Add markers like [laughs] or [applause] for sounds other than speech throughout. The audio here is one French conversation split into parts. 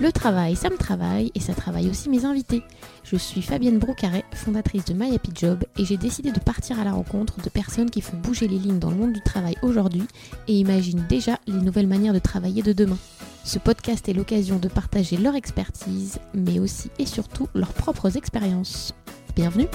Le travail, ça me travaille et ça travaille aussi mes invités. Je suis Fabienne Broucaret, fondatrice de My Happy Job et j'ai décidé de partir à la rencontre de personnes qui font bouger les lignes dans le monde du travail aujourd'hui et imaginent déjà les nouvelles manières de travailler de demain. Ce podcast est l'occasion de partager leur expertise, mais aussi et surtout leurs propres expériences. Bienvenue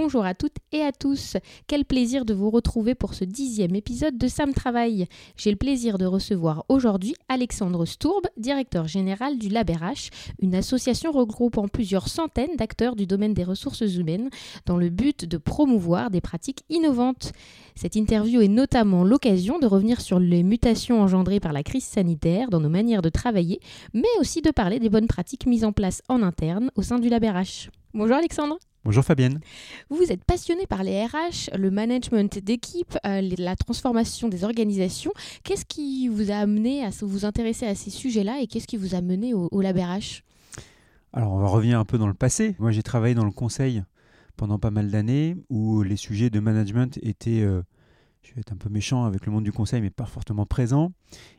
Bonjour à toutes et à tous. Quel plaisir de vous retrouver pour ce dixième épisode de Sam Travail. J'ai le plaisir de recevoir aujourd'hui Alexandre Stourbe, directeur général du LabRH, une association regroupant plusieurs centaines d'acteurs du domaine des ressources humaines dans le but de promouvoir des pratiques innovantes. Cette interview est notamment l'occasion de revenir sur les mutations engendrées par la crise sanitaire dans nos manières de travailler, mais aussi de parler des bonnes pratiques mises en place en interne au sein du LabRH. Bonjour Alexandre. Bonjour Fabienne. Vous êtes passionné par les RH, le management d'équipe, euh, la transformation des organisations. Qu'est-ce qui vous a amené à vous intéresser à ces sujets-là et qu'est-ce qui vous a mené au, au RH Alors on va revenir un peu dans le passé. Moi j'ai travaillé dans le conseil pendant pas mal d'années où les sujets de management étaient, euh, je vais être un peu méchant avec le monde du conseil, mais pas fortement présents.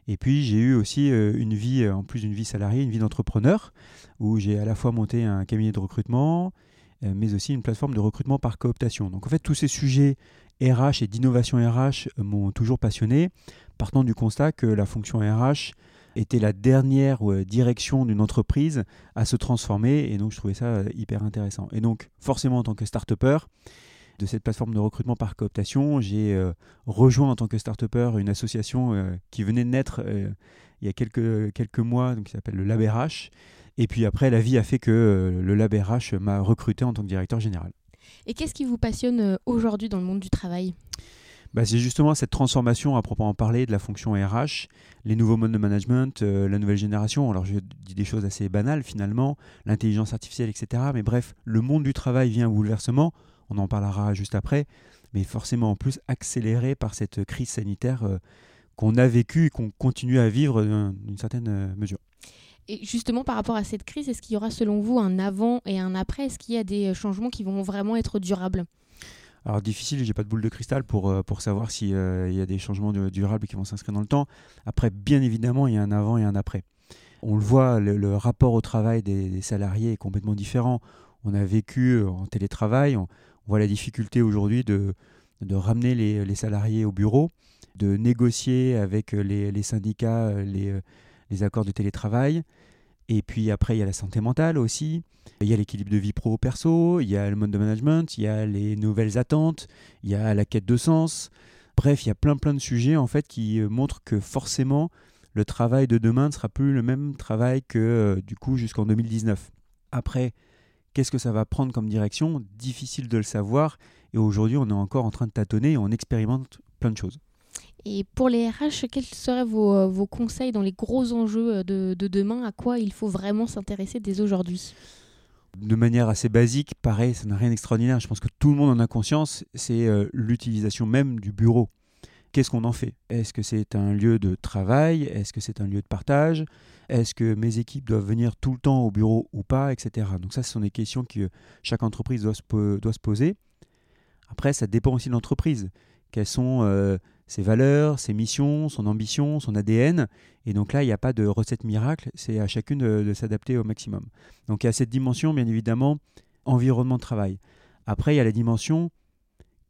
Et puis j'ai eu aussi euh, une vie, en plus d'une vie salariée, une vie d'entrepreneur où j'ai à la fois monté un cabinet de recrutement, mais aussi une plateforme de recrutement par cooptation. Donc en fait, tous ces sujets RH et d'innovation RH euh, m'ont toujours passionné, partant du constat que la fonction RH était la dernière euh, direction d'une entreprise à se transformer, et donc je trouvais ça hyper intéressant. Et donc forcément en tant que start de cette plateforme de recrutement par cooptation, j'ai rejoint en tant que start une association qui venait de naître il y a quelques, quelques mois, donc qui s'appelle le LabRH, et puis après, la vie a fait que euh, le Lab RH m'a recruté en tant que directeur général. Et qu'est-ce qui vous passionne euh, aujourd'hui dans le monde du travail? Bah, c'est justement cette transformation à proprement parler de la fonction RH, les nouveaux modes de management, euh, la nouvelle génération. Alors je dis des choses assez banales finalement, l'intelligence artificielle, etc. Mais bref, le monde du travail vient un bouleversement, on en parlera juste après, mais forcément en plus accéléré par cette crise sanitaire qu'on a vécue et qu'on continue à vivre d'une certaine mesure. Et justement, par rapport à cette crise, est-ce qu'il y aura selon vous un avant et un après? Est-ce qu'il y a des changements qui vont vraiment être durables? Alors difficile, j'ai pas de boule de cristal pour, euh, pour savoir s'il euh, y a des changements durables qui vont s'inscrire dans le temps. Après, bien évidemment, il y a un avant et un après. On le voit, le, rapport au travail des, salariés est complètement différent. On a vécu euh, en télétravail, on, voit la difficulté aujourd'hui de, de ramener les, les, salariés au bureau, de négocier avec les, les syndicats les, les accords de télétravail. Et puis après, il y a la santé mentale aussi. Il y a l'équilibre de vie pro-perso, il y a le mode de management, il y a les nouvelles attentes, il y a la quête de sens. Bref, il y a plein plein de sujets en fait qui euh, montrent que forcément le travail de demain ne sera plus le même travail que euh, du coup jusqu'en 2019. Après, qu'est-ce que ça va prendre comme direction? Difficile de le savoir. Et aujourd'hui, on est encore en train de tâtonner et on expérimente plein de choses. Et pour les RH, quels seraient vos, euh, conseils dans les gros enjeux euh, de, de demain? À quoi il faut vraiment s'intéresser dès aujourd'hui? De manière assez basique, pareil, ça n'a rien d'extraordinaire. Je pense que tout le monde en a conscience. C'est euh, l'utilisation même du bureau. Qu'est-ce qu'on en fait? Est-ce que c'est un lieu de travail? Est-ce que c'est un lieu de partage? Est-ce que mes équipes doivent venir tout le temps au bureau ou pas Etc. Donc ça, ce sont des questions que chaque entreprise doit se, doit se poser. Après, ça dépend aussi de l'entreprise. Quelles sont ses valeurs, ses missions, son ambition, son ADN. Et donc là, il n'y a pas de recette miracle, c'est à chacune de, s'adapter au maximum. Donc il y a cette dimension, bien évidemment, environnement de travail. Après, il y a la dimension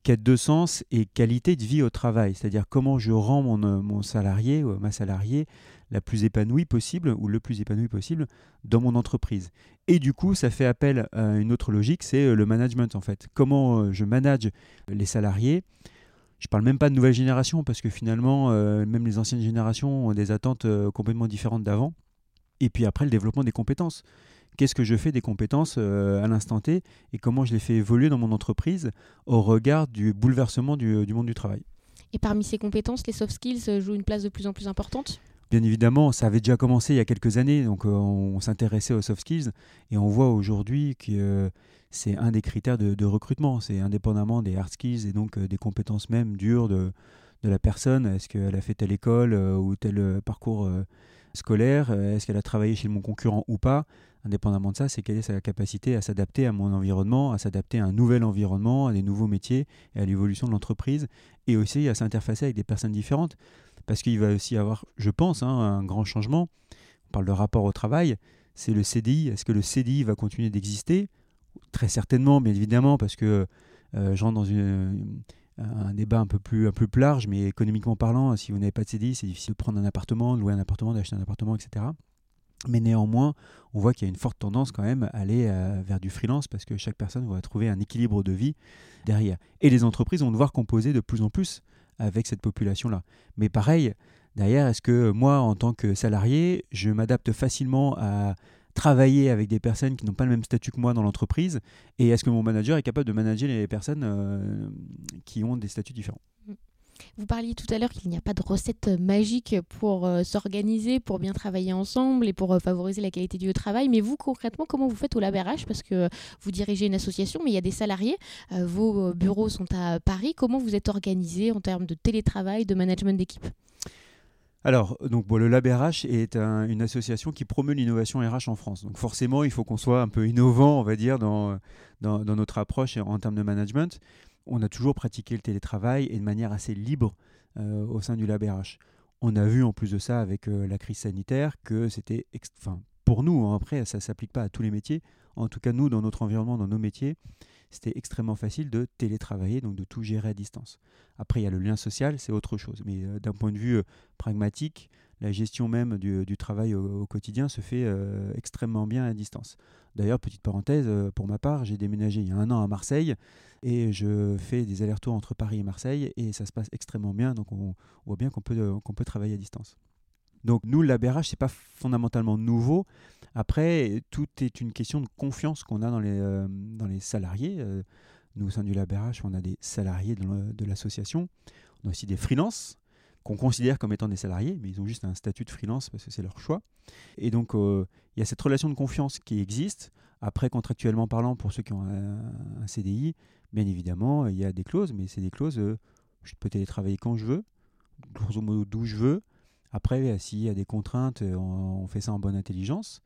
quête de sens et qualité de vie au travail, c'est-à-dire comment je rends mon, euh, mon salarié ou ma salariée la plus épanouie possible ou le plus épanoui possible dans mon entreprise. Et du coup, ça fait appel à une autre logique, c'est euh, le management en fait. Comment euh, je manage les salariés je parle même pas de nouvelle génération parce que finalement, euh, même les anciennes générations ont des attentes euh, complètement différentes d'avant. Et puis après, le développement des compétences. Qu'est-ce que je fais des compétences euh, à l'instant T et comment je les fais évoluer dans mon entreprise au regard du bouleversement du, du monde du travail? Et parmi ces compétences, les soft skills jouent une place de plus en plus importante? Bien évidemment, ça avait déjà commencé il y a quelques années, donc on s'intéressait aux soft skills et on voit aujourd'hui que c'est un des critères de, recrutement. C'est indépendamment des hard skills et donc euh, des compétences même dures de, la personne. Est-ce qu'elle a fait telle école euh, ou tel euh, parcours scolaire? Est-ce qu'elle a travaillé chez mon concurrent ou pas? Indépendamment de ça, c'est quelle est sa capacité à s'adapter à mon environnement, à s'adapter à un nouvel environnement, à des nouveaux métiers et à l'évolution de l'entreprise et aussi à s'interfacer avec des personnes différentes. Parce qu'il va aussi avoir, je pense, hein, un grand changement. On parle de rapport au travail, c'est le CDI. Est-ce que le CDI va continuer d'exister? Très certainement, bien évidemment, parce que euh, je rentre dans une, un débat un peu, plus, un peu plus large, mais économiquement parlant, si vous n'avez pas de CDI, c'est difficile de prendre un appartement, de louer un appartement, d'acheter un appartement, etc. Mais néanmoins, on voit qu'il y a une forte tendance quand même à aller euh, vers du freelance parce que chaque personne va trouver un équilibre de vie derrière. Et les entreprises vont devoir composer de plus en plus avec cette population-là. Mais pareil, derrière, est-ce que moi, en tant que salarié, je m'adapte facilement à travailler avec des personnes qui n'ont pas le même statut que moi dans l'entreprise? Et est-ce que mon manager est capable de manager les personnes euh, qui ont des statuts différents? Vous parliez tout à l'heure qu'il n'y a pas de recette magique pour euh, s'organiser, pour bien travailler ensemble et pour euh, favoriser la qualité du travail. Mais vous, concrètement, comment vous faites au LabRH Parce que vous dirigez une association, mais il y a des salariés. vos bureaux sont à Paris. Comment vous êtes organisé en termes de télétravail, de management d'équipe? Alors, donc, le Lab RH est une association qui promeut l'innovation RH en France. Donc forcément, il faut qu'on soit un peu innovant, on va dire, dans, dans, notre approche en termes de management. On a toujours pratiqué le télétravail et de manière assez libre euh, au sein du Lab RH. On a vu en plus de ça avec euh, la crise sanitaire que c'était, pour nous, hein, après, ça ne s'applique pas à tous les métiers. En tout cas, nous, dans notre environnement, dans nos métiers, c'était extrêmement facile de télétravailler, donc de tout gérer à distance. Après, il y a le lien social, c'est autre chose. Mais euh, d'un point de vue euh, pragmatique, la gestion même du, travail au, quotidien se fait euh, extrêmement bien à distance. D'ailleurs, petite parenthèse, pour ma part, j'ai déménagé il y a un an à Marseille et je fais des allers-retours entre Paris et Marseille et ça se passe extrêmement bien. Donc on, voit bien qu'on peut travailler à distance. Donc nous, l'ABRH, ce n'est pas fondamentalement nouveau. Après, tout est une question de confiance qu'on a dans les, euh, dans les salariés. Euh, nous, au sein du LabRH, on a des salariés de l'association. On a aussi des freelances qu'on considère comme étant des salariés, mais ils ont juste un statut de freelance parce que c'est leur choix. Et donc, euh, il y a cette relation de confiance qui existe. Après, contractuellement parlant, pour ceux qui ont un, CDI, bien évidemment, il y a des clauses, mais c'est des clauses, je peux télétravailler quand je veux, grosso modo d'où je veux, après, s'il y a des contraintes, euh, on, fait ça en bonne intelligence.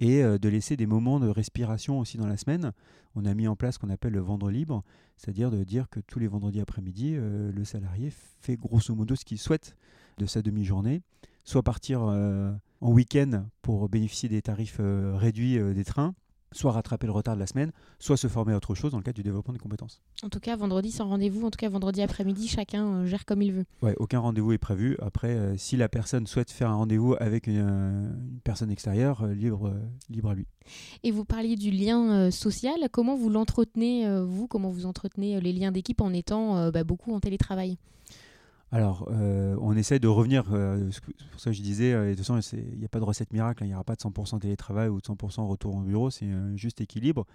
Et euh, de laisser des moments de respiration aussi dans la semaine. On a mis en place ce qu'on appelle le vendre libre, c'est-à-dire de dire que tous les vendredis après-midi, euh, le salarié fait grosso modo ce qu'il souhaite de sa demi-journée, soit partir en week-end pour bénéficier des tarifs réduits des trains, soit rattraper le retard de la semaine, soit se former à autre chose dans le cadre du développement des compétences. En tout cas, vendredi sans rendez-vous, en tout cas vendredi après-midi, chacun euh, gère comme il veut. Ouais, aucun rendez-vous est prévu. Après, euh, si la personne souhaite faire un rendez-vous avec une, euh, personne extérieure, libre, libre à lui. Et vous parliez du lien social. Comment vous l'entretenez, vous? Comment vous entretenez les liens d'équipe en étant bah, beaucoup en télétravail? Alors, euh, on essaie de revenir, euh, c'est pour ça que je disais, euh, de toute façon, il n'y a pas de recette miracle, hein, il n'y aura pas de 100% télétravail ou de 100% retour au bureau, c'est un juste équilibre.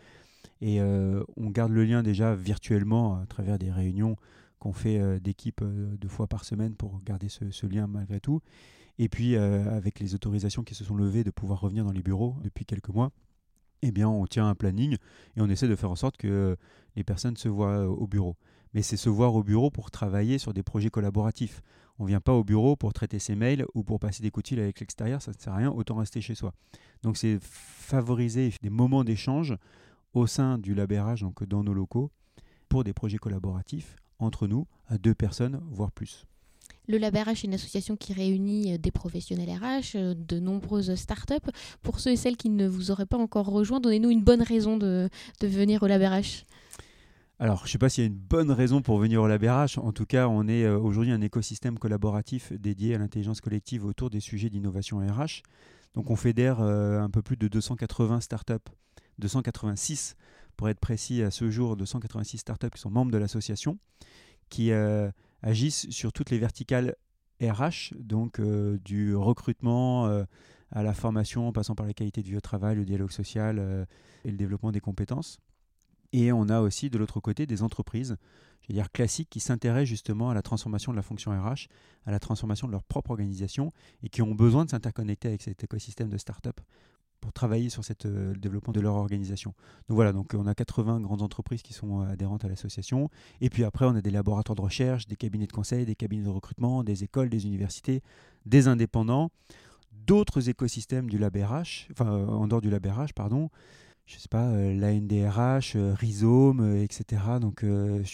Et on garde le lien déjà virtuellement à travers des réunions qu'on fait d'équipe deux fois par semaine pour garder ce, lien malgré tout. Et puis, avec les autorisations qui se sont levées de pouvoir revenir dans les bureaux depuis quelques mois, eh bien, on tient un planning et on essaie de faire en sorte que les personnes se voient au bureau mais c'est se voir au bureau pour travailler sur des projets collaboratifs. On ne vient pas au bureau pour traiter ses mails ou pour passer des coups avec l'extérieur, ça ne sert à rien, autant rester chez soi. Donc c'est favoriser des moments d'échange au sein du labérage, donc dans nos locaux, pour des projets collaboratifs entre nous, à deux personnes, voire plus. Le LabRH est une association qui réunit euh, des professionnels RH, euh, de nombreuses startups. Pour ceux et celles qui ne vous auraient pas encore rejoint, donnez-nous une bonne raison de, de venir au LabRH. Alors, je ne sais pas s'il y a une bonne raison pour venir au LabRH. En tout cas, on est euh, aujourd'hui un écosystème collaboratif dédié à l'intelligence collective autour des sujets d'innovation RH. Donc, on fédère euh, un peu plus de 280 startups, 286 pour être précis à ce jour, 286 startups qui sont membres de l'association, qui euh, agissent sur toutes les verticales RH, donc du recrutement à la formation, en passant par la qualité du travail, le dialogue social et le développement des compétences. Et on a aussi de l'autre côté des entreprises, je veux dire classiques, qui s'intéressent justement à la transformation de la fonction RH, à la transformation de leur propre organisation et qui ont besoin de s'interconnecter avec cet écosystème de start-up pour travailler sur cette, euh, le développement de leur organisation. Donc voilà, donc on a 80 grandes entreprises qui sont euh, adhérentes à l'association. Et puis après, on a des laboratoires de recherche, des cabinets de conseil, des cabinets de recrutement, des écoles, des universités, des indépendants, d'autres écosystèmes du LabRH, enfin euh, en dehors du LabRH, pardon, je sais pas, euh, la NDRH, euh, Rhizome, euh, etc. Donc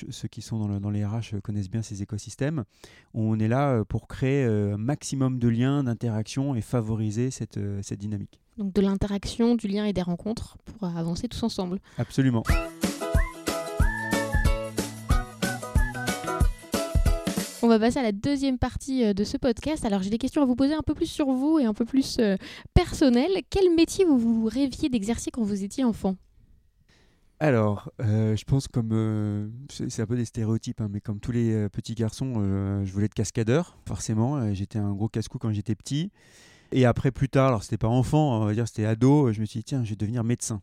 ceux qui sont dans, les RH connaissent bien ces écosystèmes. On est là pour créer un maximum de liens, d'interactions et favoriser cette, cette dynamique. Donc de l'interaction, du lien et des rencontres pour avancer tous ensemble. Absolument. Va passer à la deuxième partie euh, de ce podcast. Alors j'ai des questions à vous poser un peu plus sur vous et un peu plus euh, personnelles. Quel métier vous vous rêviez d'exercer quand vous étiez enfant? Alors, euh, je pense comme c'est un peu des stéréotypes, hein, mais comme tous les petits garçons, je voulais être cascadeur, forcément. J'étais un gros casse-cou quand j'étais petit. Et après, plus tard, alors c'était pas enfant, on va dire c'était ado, je me suis dit tiens, je vais devenir médecin.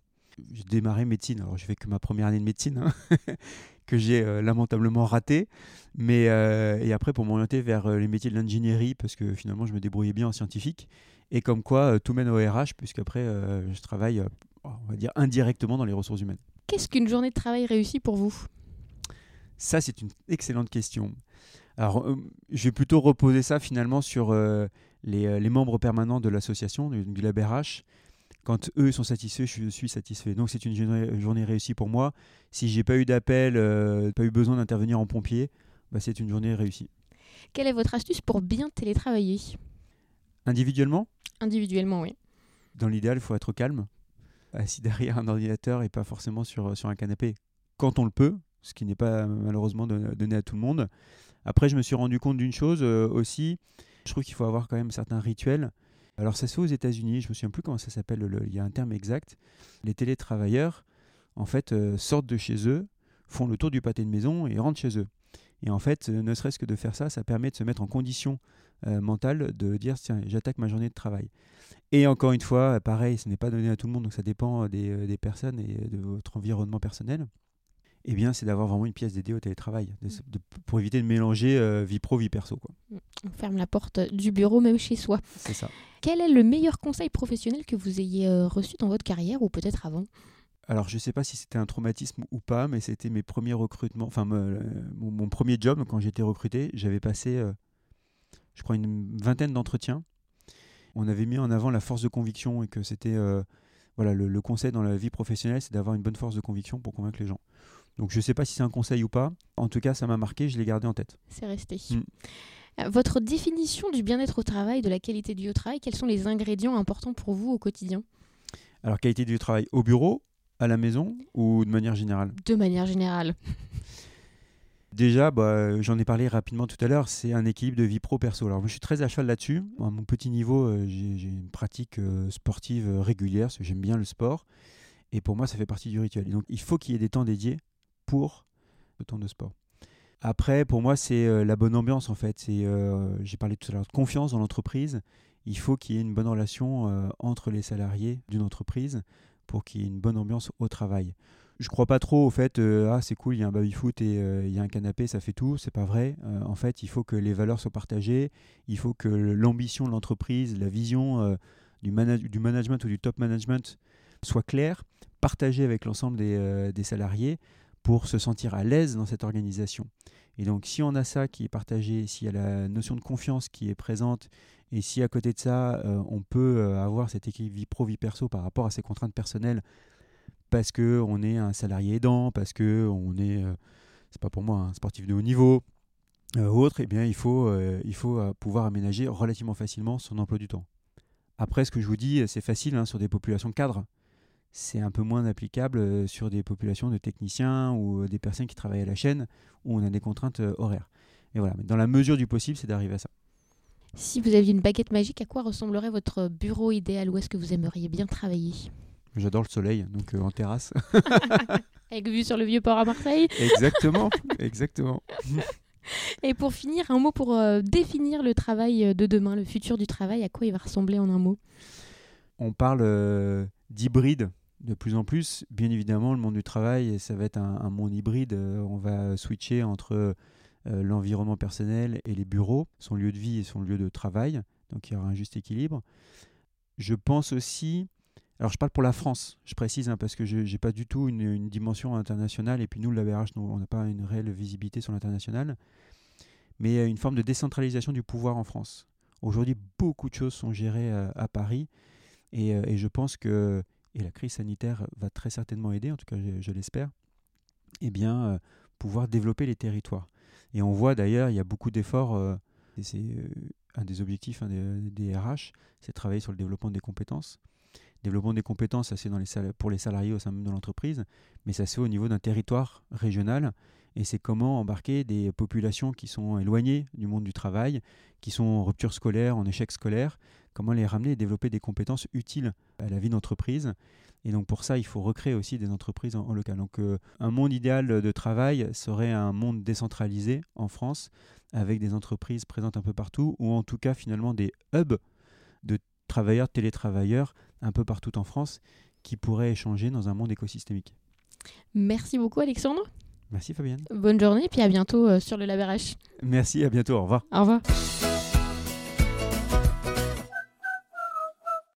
J'ai démarré médecine. Alors, je fais que ma première année de médecine. Hein. [laughs] que j'ai euh, lamentablement raté. Mais, euh, et après, pour m'orienter vers euh, les métiers de l'ingénierie, parce que finalement, je me débrouillais bien en scientifique. Et comme quoi, tout mène au RH, puisqu'après, je travaille, on va dire, indirectement dans les ressources humaines. Qu'est-ce qu'une journée de travail réussie pour vous? Ça, c'est une excellente question. Alors, je vais plutôt reposer ça finalement sur les, les, membres permanents de l'association, du, du LabRH, quand eux sont satisfaits, je suis satisfait. Donc c'est une journée, réussie pour moi. Si j'ai pas eu d'appel, euh, pas eu besoin d'intervenir en pompier, bah, c'est une journée réussie. Quelle est votre astuce pour bien télétravailler? Individuellement? Individuellement, oui. Dans l'idéal, il faut être calme, assis [laughs] derrière un ordinateur et pas forcément sur, sur un canapé. Quand on le peut, ce qui n'est pas malheureusement donné à tout le monde. Après, je me suis rendu compte d'une chose euh, aussi. Je trouve qu'il faut avoir quand même certains rituels. Alors ça se fait aux États-Unis, je me souviens plus comment ça s'appelle, il y a un terme exact. Les télétravailleurs, en fait, euh, sortent de chez eux, font le tour du pâté de maison et rentrent chez eux. Et en fait, euh, ne serait-ce que de faire ça, ça permet de se mettre en condition euh, mentale de dire tiens, j'attaque ma journée de travail. Et encore une fois, pareil, ce n'est pas donné à tout le monde, donc ça dépend des personnes et de votre environnement personnel eh bien, c'est d'avoir vraiment une pièce dédiée au télétravail, mm. pour éviter de mélanger euh, vie pro, vie perso. Quoi. Mm. On ferme la porte du bureau même chez soi. C'est ça. Quel est le meilleur conseil professionnel que vous ayez euh, reçu dans votre carrière ou peut-être avant? Alors, je ne sais pas si c'était un traumatisme ou pas, mais c'était mes premiers recrutements, enfin mon, premier job quand j'étais recruté. J'avais passé, euh, je crois, une vingtaine d'entretiens. On avait mis en avant la force de conviction et que c'était, voilà, le, conseil dans la vie professionnelle, c'est d'avoir une bonne force de conviction pour convaincre les gens. Donc je ne sais pas si c'est un conseil ou pas. En tout cas, ça m'a marqué, je l'ai gardé en tête. C'est resté. Mm. Euh, votre définition du bien-être au travail, de la qualité du travail, quels sont les ingrédients importants pour vous au quotidien? Alors, qualité du travail au bureau, à la maison ou de manière générale? De manière générale. Déjà, bah, j'en ai parlé rapidement tout à l'heure, c'est un équilibre de vie pro-perso. Alors, je suis très à cheval là-dessus. À mon petit niveau, euh, j'ai une pratique euh, sportive régulière, parce que j'aime bien le sport. Et pour moi, ça fait partie du rituel. donc, il faut qu'il y ait des temps dédiés pour le temps de sport. Après, pour moi, c'est euh, la bonne ambiance en fait. Euh, j'ai parlé tout à l'heure de confiance dans l'entreprise. Il faut qu'il y ait une bonne relation euh, entre les salariés d'une entreprise pour qu'il y ait une bonne ambiance au travail. Je crois pas trop au fait, ah c'est cool, il y a un baby-foot et il y a un canapé, ça fait tout. C'est pas vrai. en fait, il faut que les valeurs soient partagées. Il faut que l'ambition de l'entreprise, la vision du, management ou du top management soit claire, partagée avec l'ensemble des salariés pour se sentir à l'aise dans cette organisation. Et donc si on a ça qui est partagé, s'il y a la notion de confiance qui est présente, et si à côté de ça, euh, on peut euh, avoir cette équipe vie pro, vie perso par rapport à ses contraintes personnelles, parce qu'on est un salarié aidant, parce qu'on est, euh, c'est pas pour moi, un sportif de haut niveau, autre, eh bien il faut, pouvoir aménager relativement facilement son emploi du temps. Après, ce que je vous dis, c'est facile hein, sur des populations cadres c'est un peu moins applicable euh, sur des populations de techniciens ou euh, des personnes qui travaillent à la chaîne où on a des contraintes euh, horaires. Et voilà, mais dans la mesure du possible, c'est d'arriver à ça. Si vous aviez une baguette magique, à quoi ressemblerait votre bureau idéal? Où est-ce que vous aimeriez bien travailler? J'adore le soleil, donc en terrasse. [laughs] Avec vue sur le vieux port à Marseille Exactement, [laughs] exactement. Et pour finir, un mot pour définir le travail de demain, le futur du travail, à quoi il va ressembler en un mot? On parle d'hybride de plus en plus. Bien évidemment, le monde du travail, ça va être un, monde hybride. Euh, on va switcher entre euh, l'environnement personnel et les bureaux, son lieu de vie et son lieu de travail. Donc il y aura un juste équilibre. Je pense aussi, alors je parle pour la France, je précise, hein, parce que je n'ai pas du tout une, dimension internationale, et puis nous, la BRH, on n'a pas une réelle visibilité sur l'international, mais une forme de décentralisation du pouvoir en France. Aujourd'hui, beaucoup de choses sont gérées à Paris, euh, et je pense que et la crise sanitaire va très certainement aider, en tout cas je, l'espère, eh bien, euh, pouvoir développer les territoires. Et on voit d'ailleurs, il y a beaucoup d'efforts, euh, c'est euh, un des objectifs des, RH, c'est de travailler sur le développement des compétences. Développement des compétences, ça c'est dans les pour les salariés au sein même de l'entreprise, mais ça fait au niveau d'un territoire régional et c'est comment embarquer des populations qui sont éloignées du monde du travail, qui sont en rupture scolaire, en échec scolaire, comment les ramener et développer des compétences utiles à la vie d'entreprise. Et donc pour ça, il faut recréer aussi des entreprises en, local. Donc euh, un monde idéal de travail serait un monde décentralisé en France, avec des entreprises présentes un peu partout, ou en tout cas finalement des hubs de travailleurs, télétravailleurs un peu partout en France, qui pourraient échanger dans un monde écosystémique. Merci beaucoup Alexandre. Merci Fabienne. Bonne journée et puis à bientôt euh, sur le LabRH. Merci, à bientôt, au revoir. Au revoir.